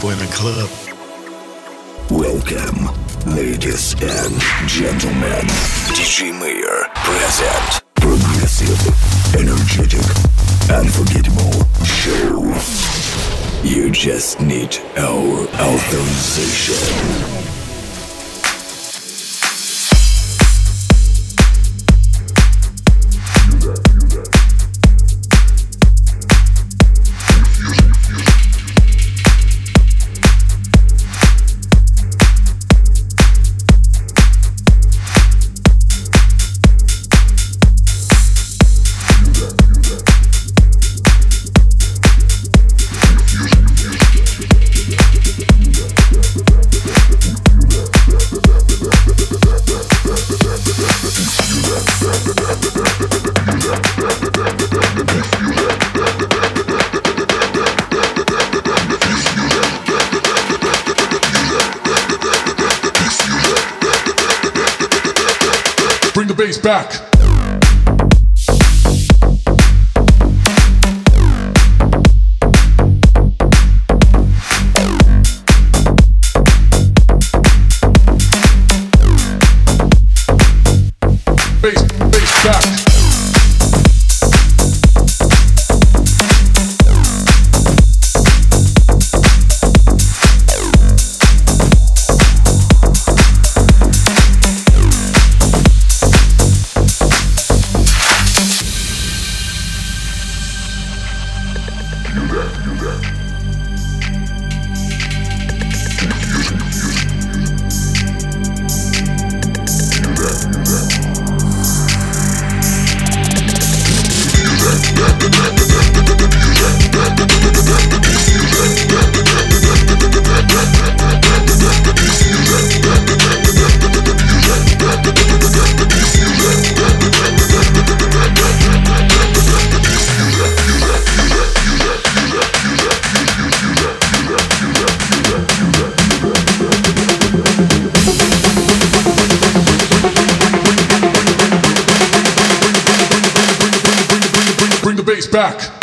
people in club. Welcome, ladies and gentlemen. DJ Mayor present progressive, energetic, unforgettable show. You just need our authorization. days back.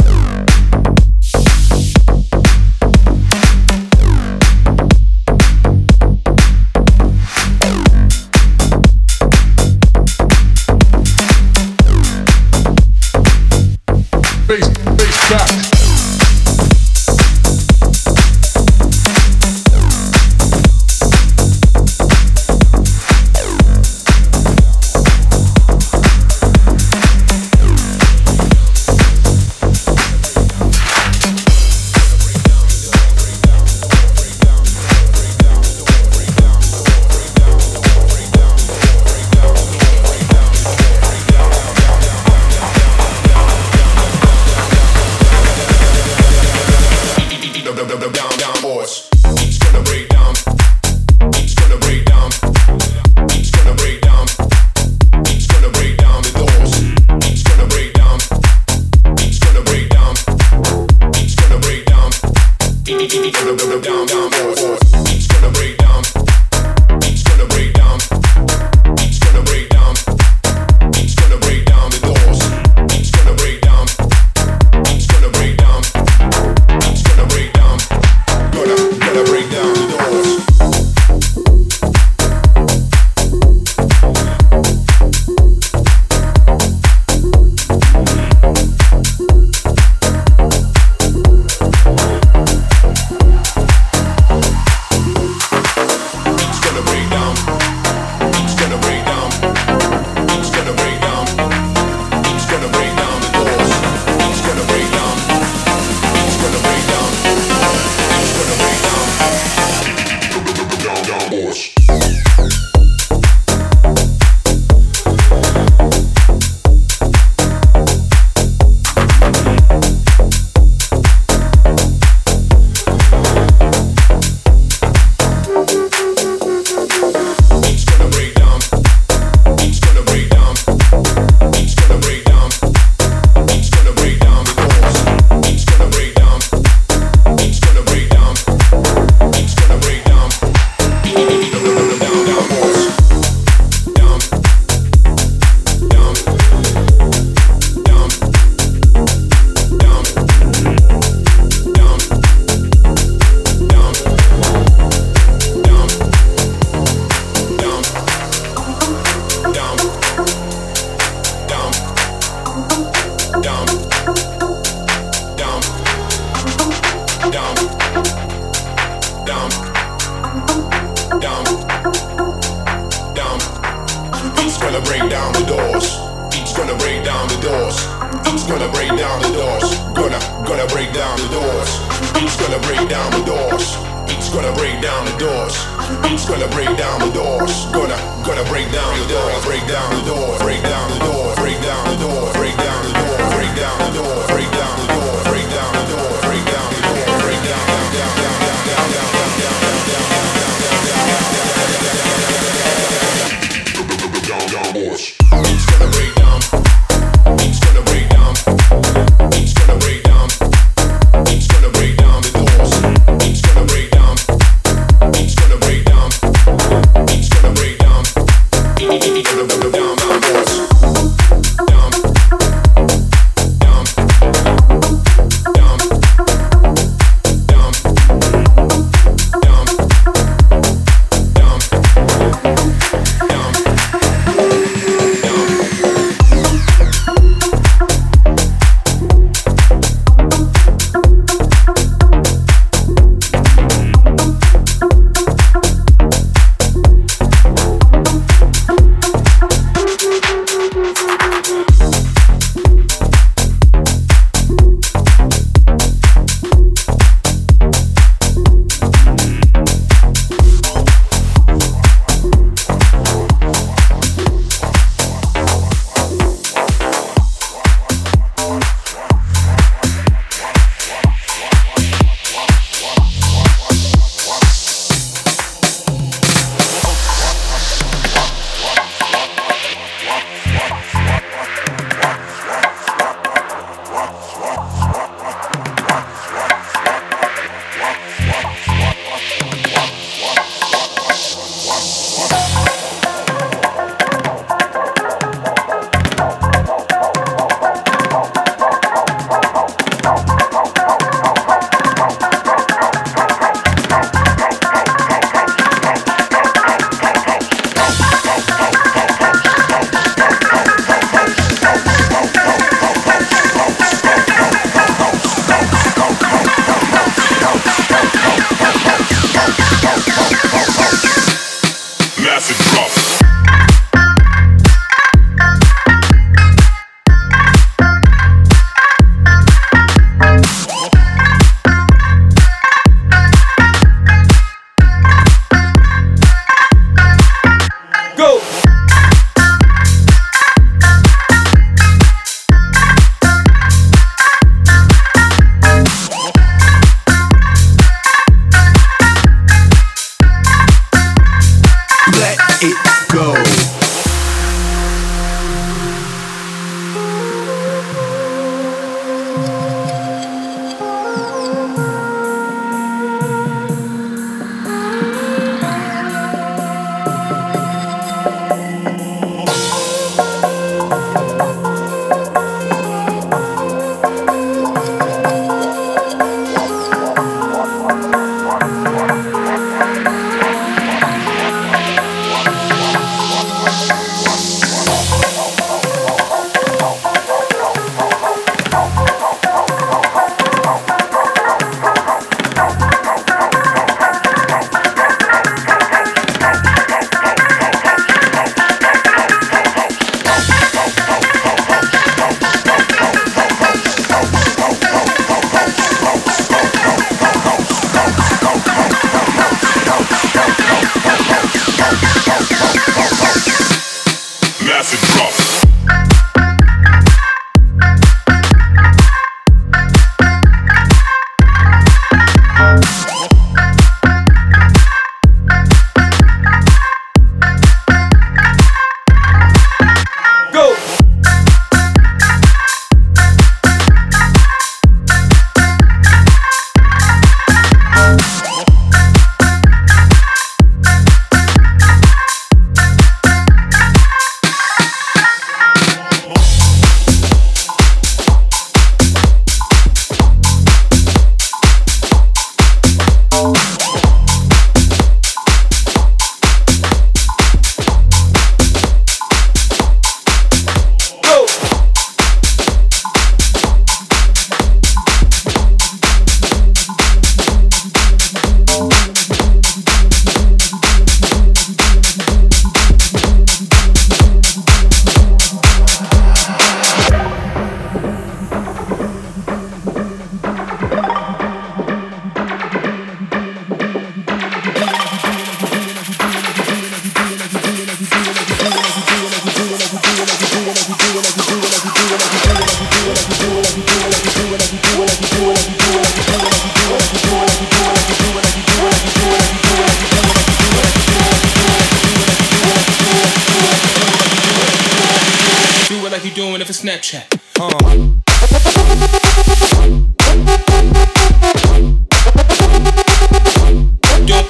like you doing if it's Snapchat. Uh.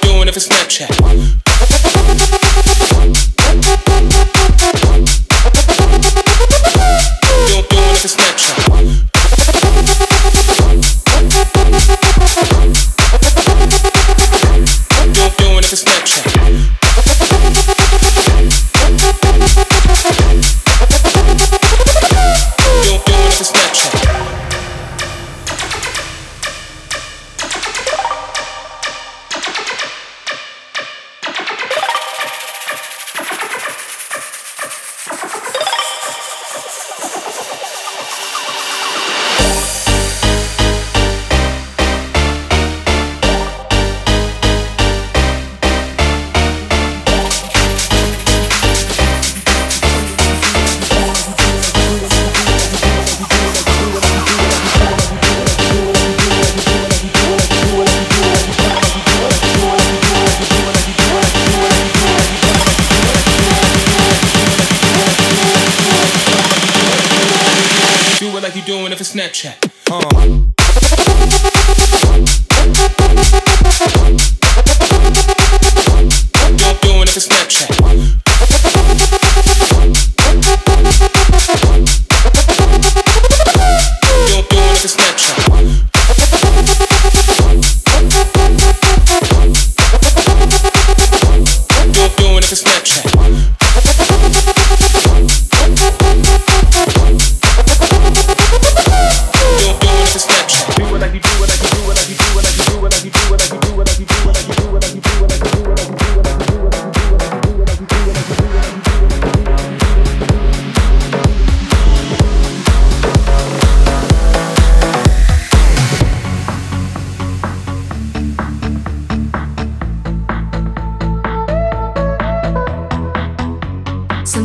Doing if it's Snapchat.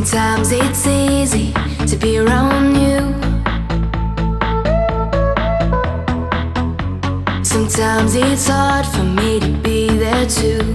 Sometimes it's easy to be around you. Sometimes it's hard for me to be there too.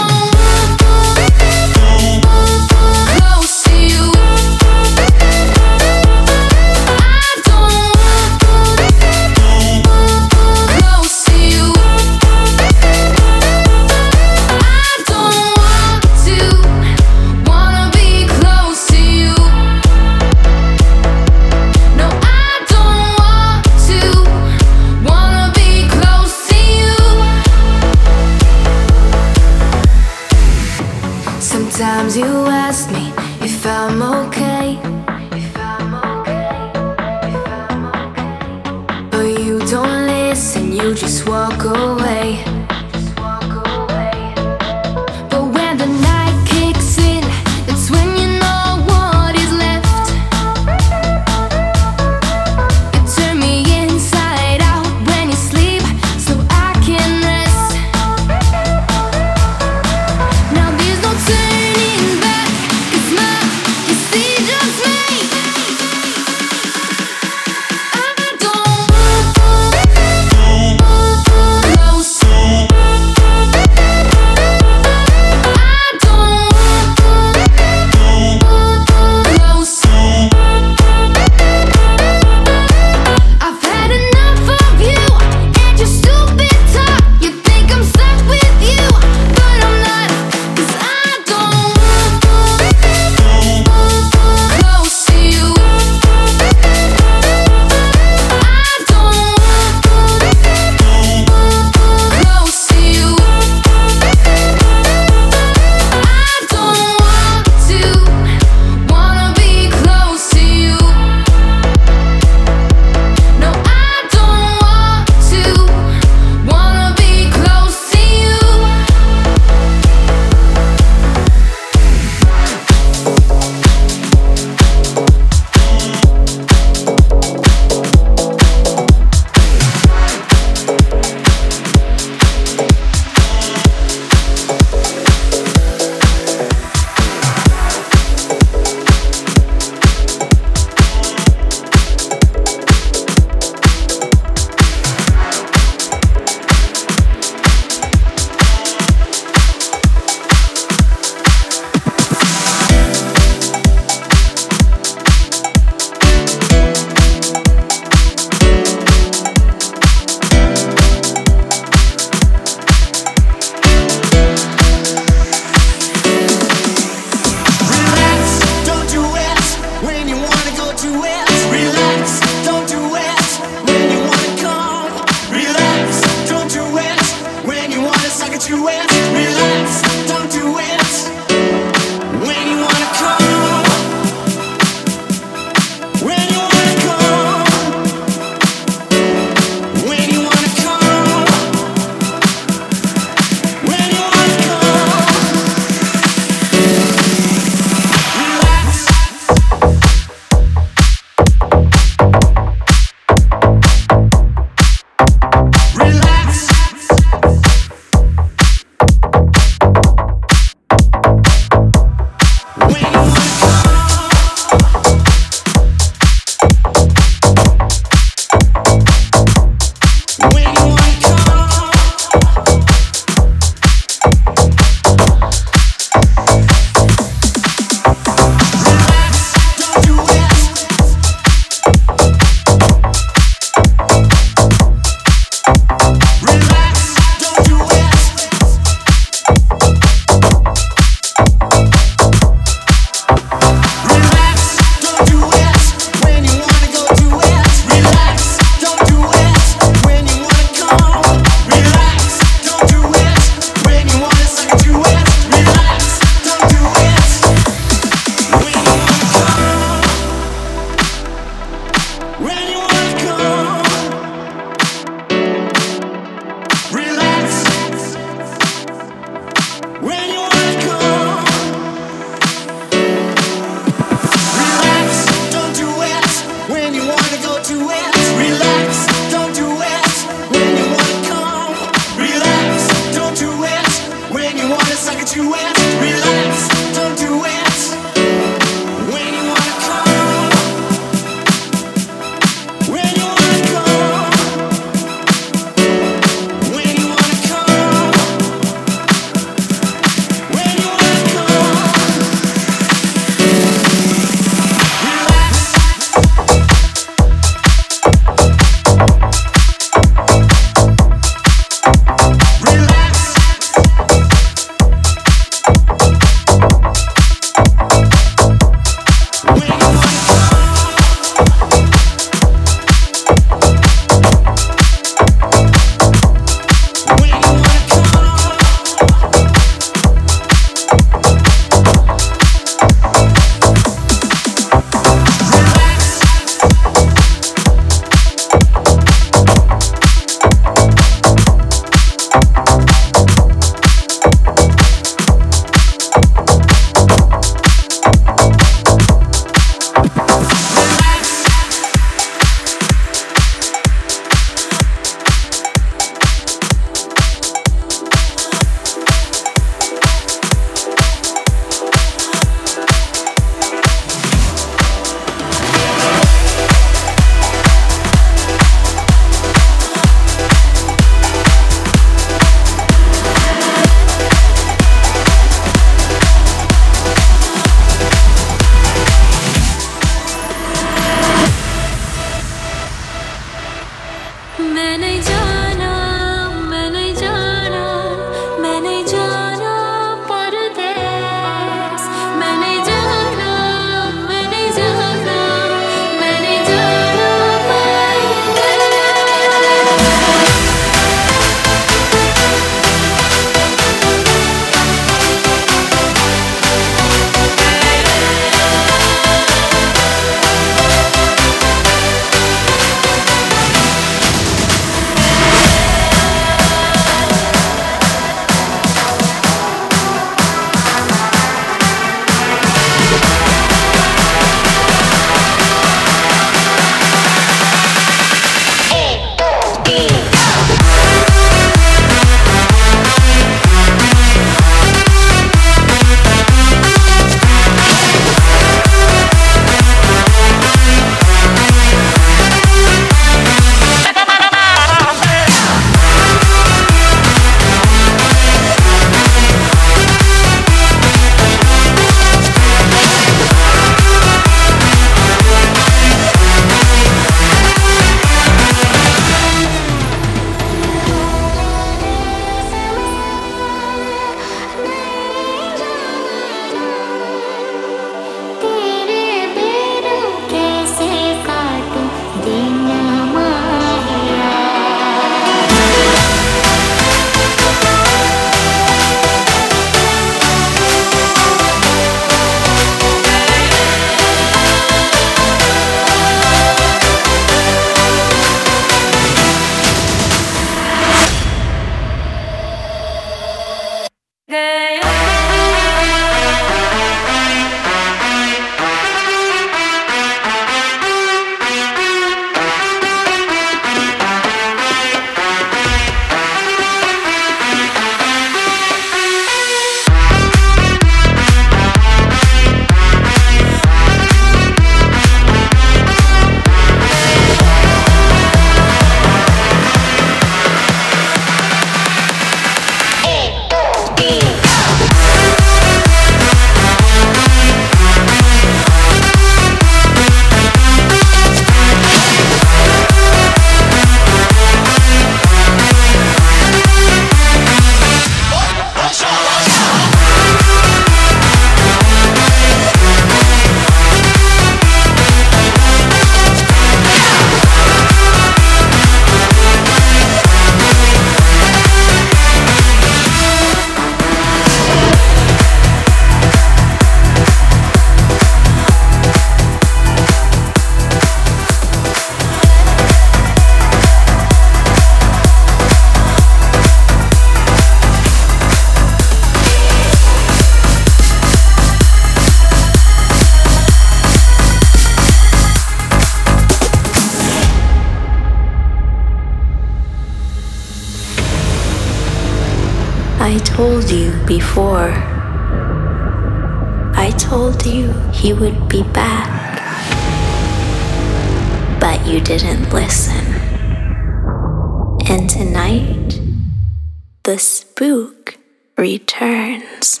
The spook returns.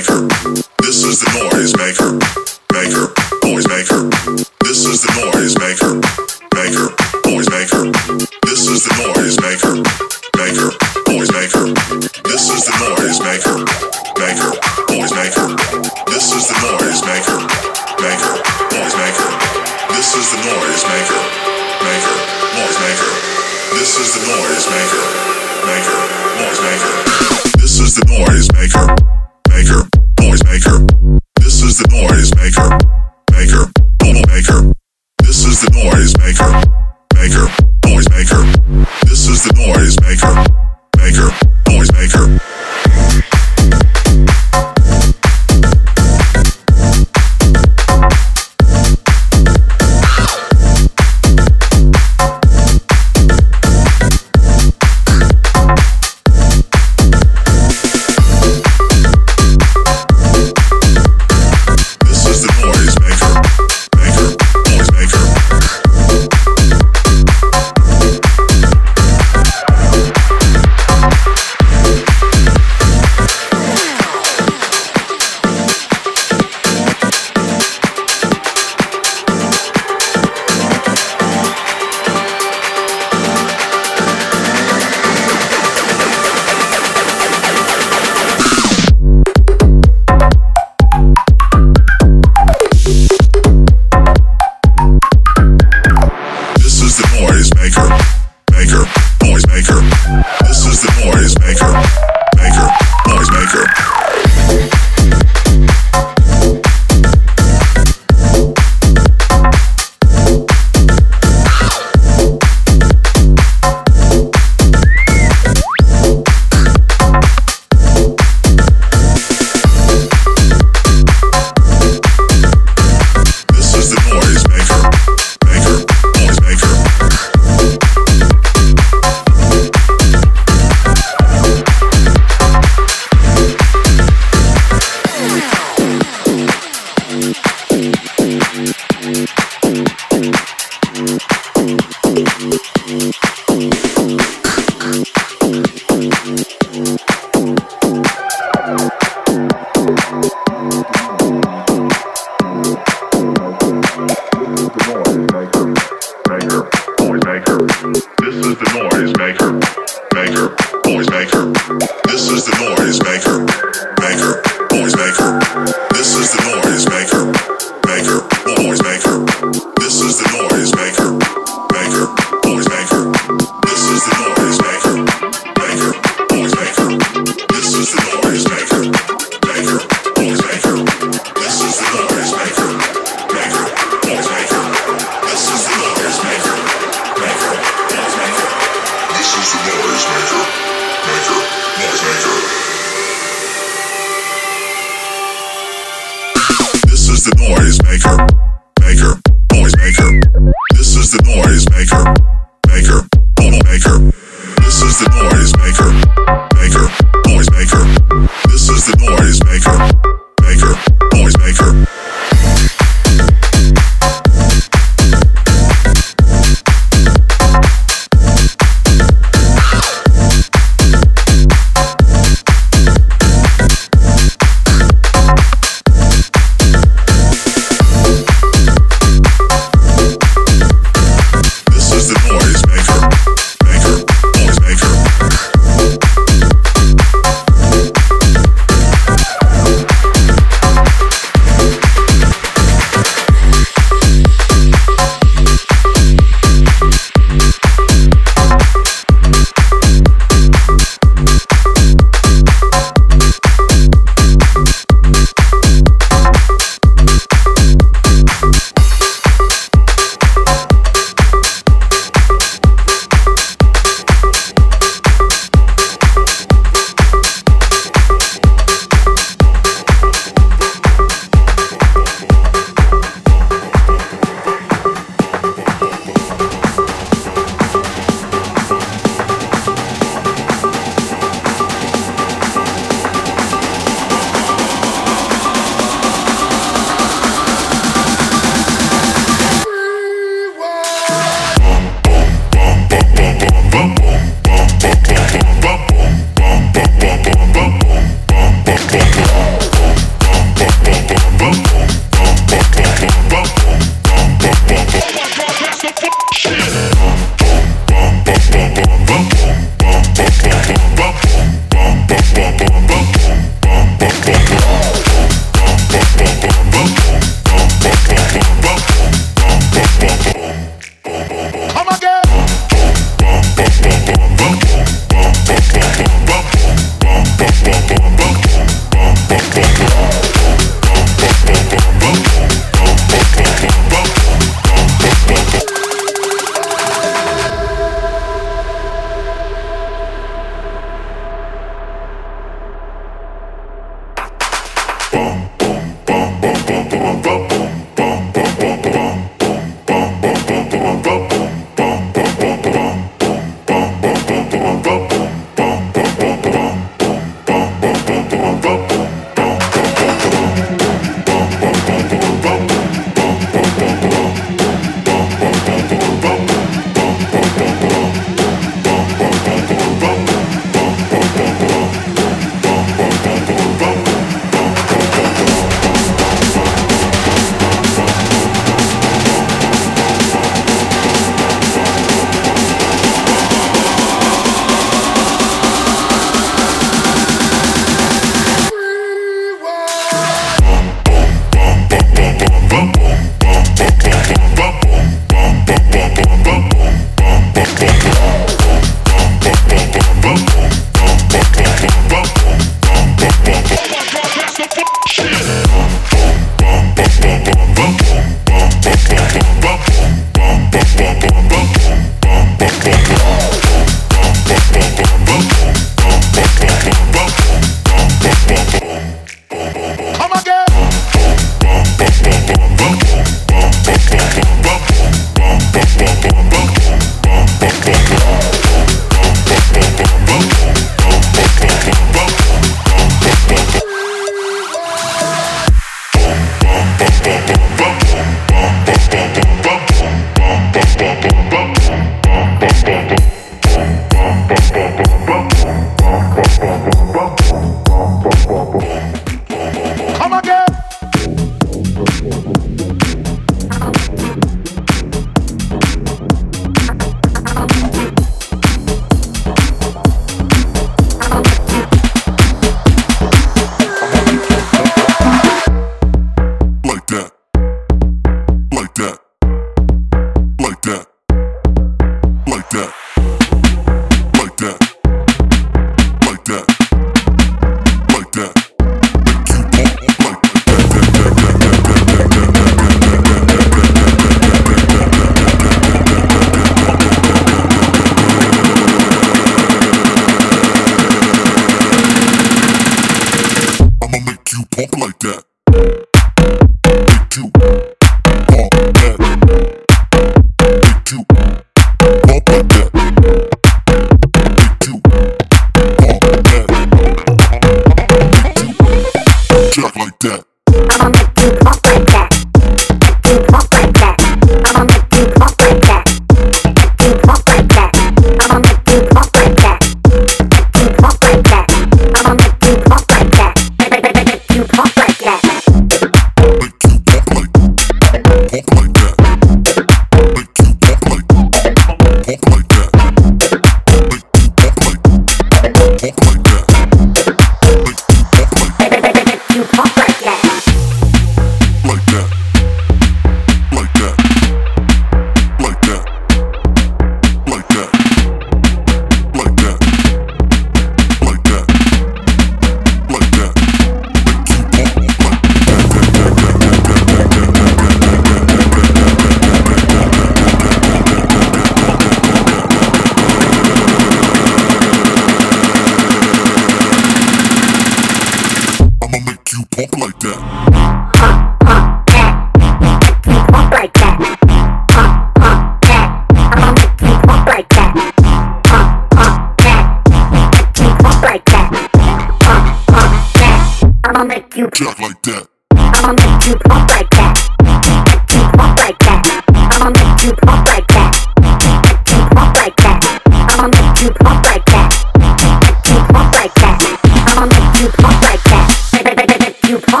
I got a Red Bull and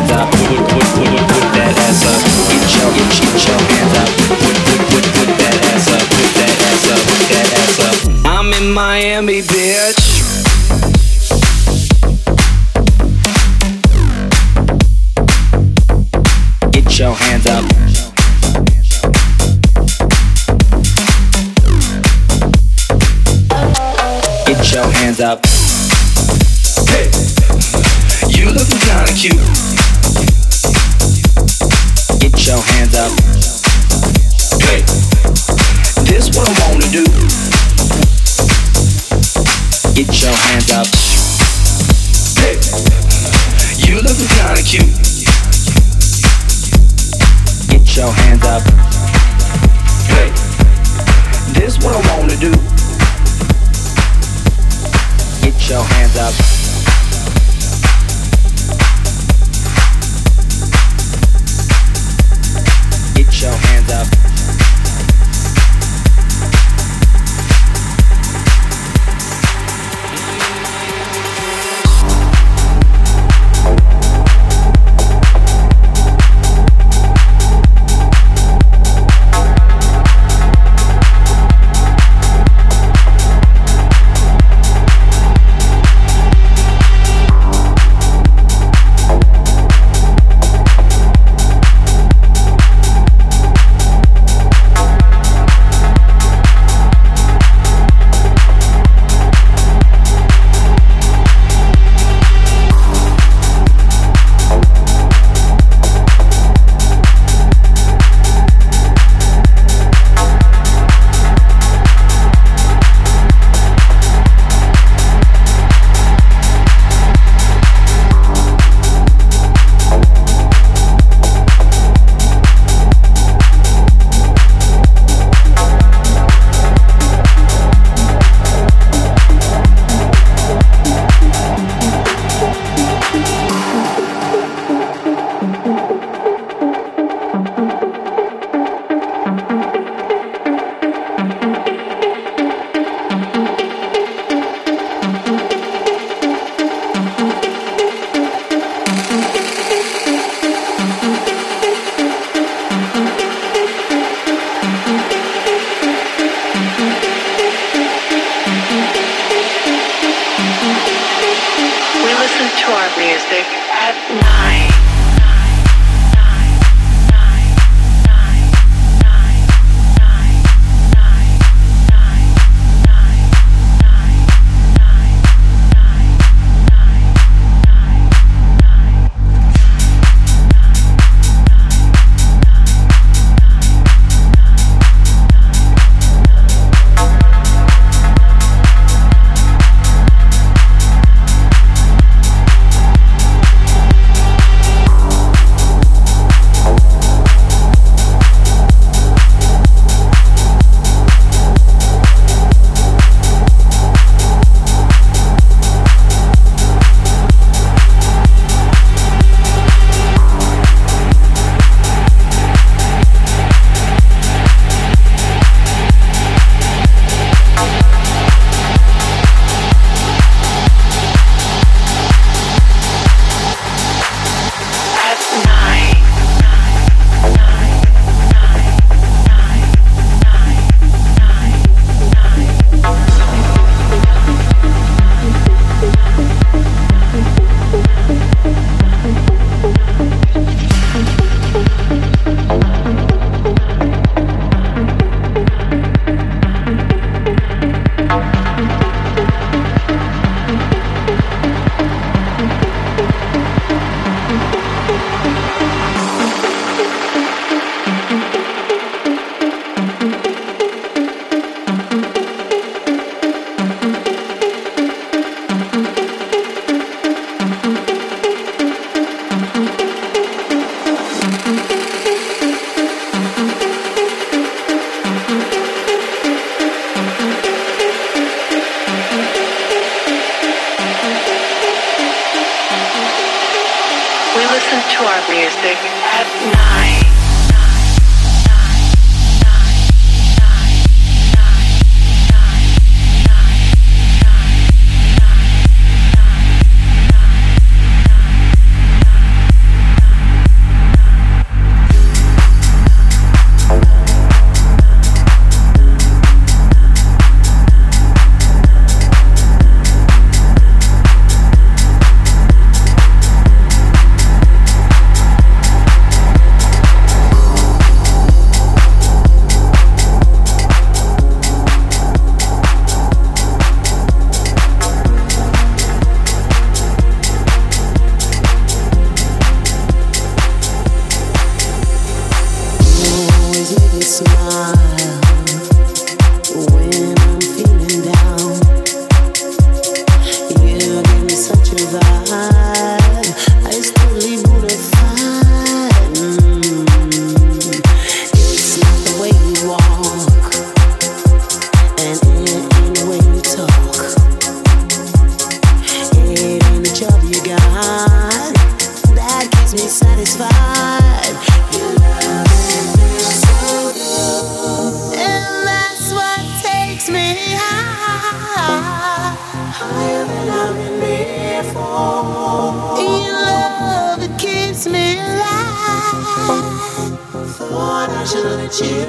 I should you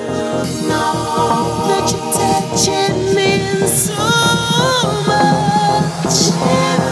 know that you're touching me so much?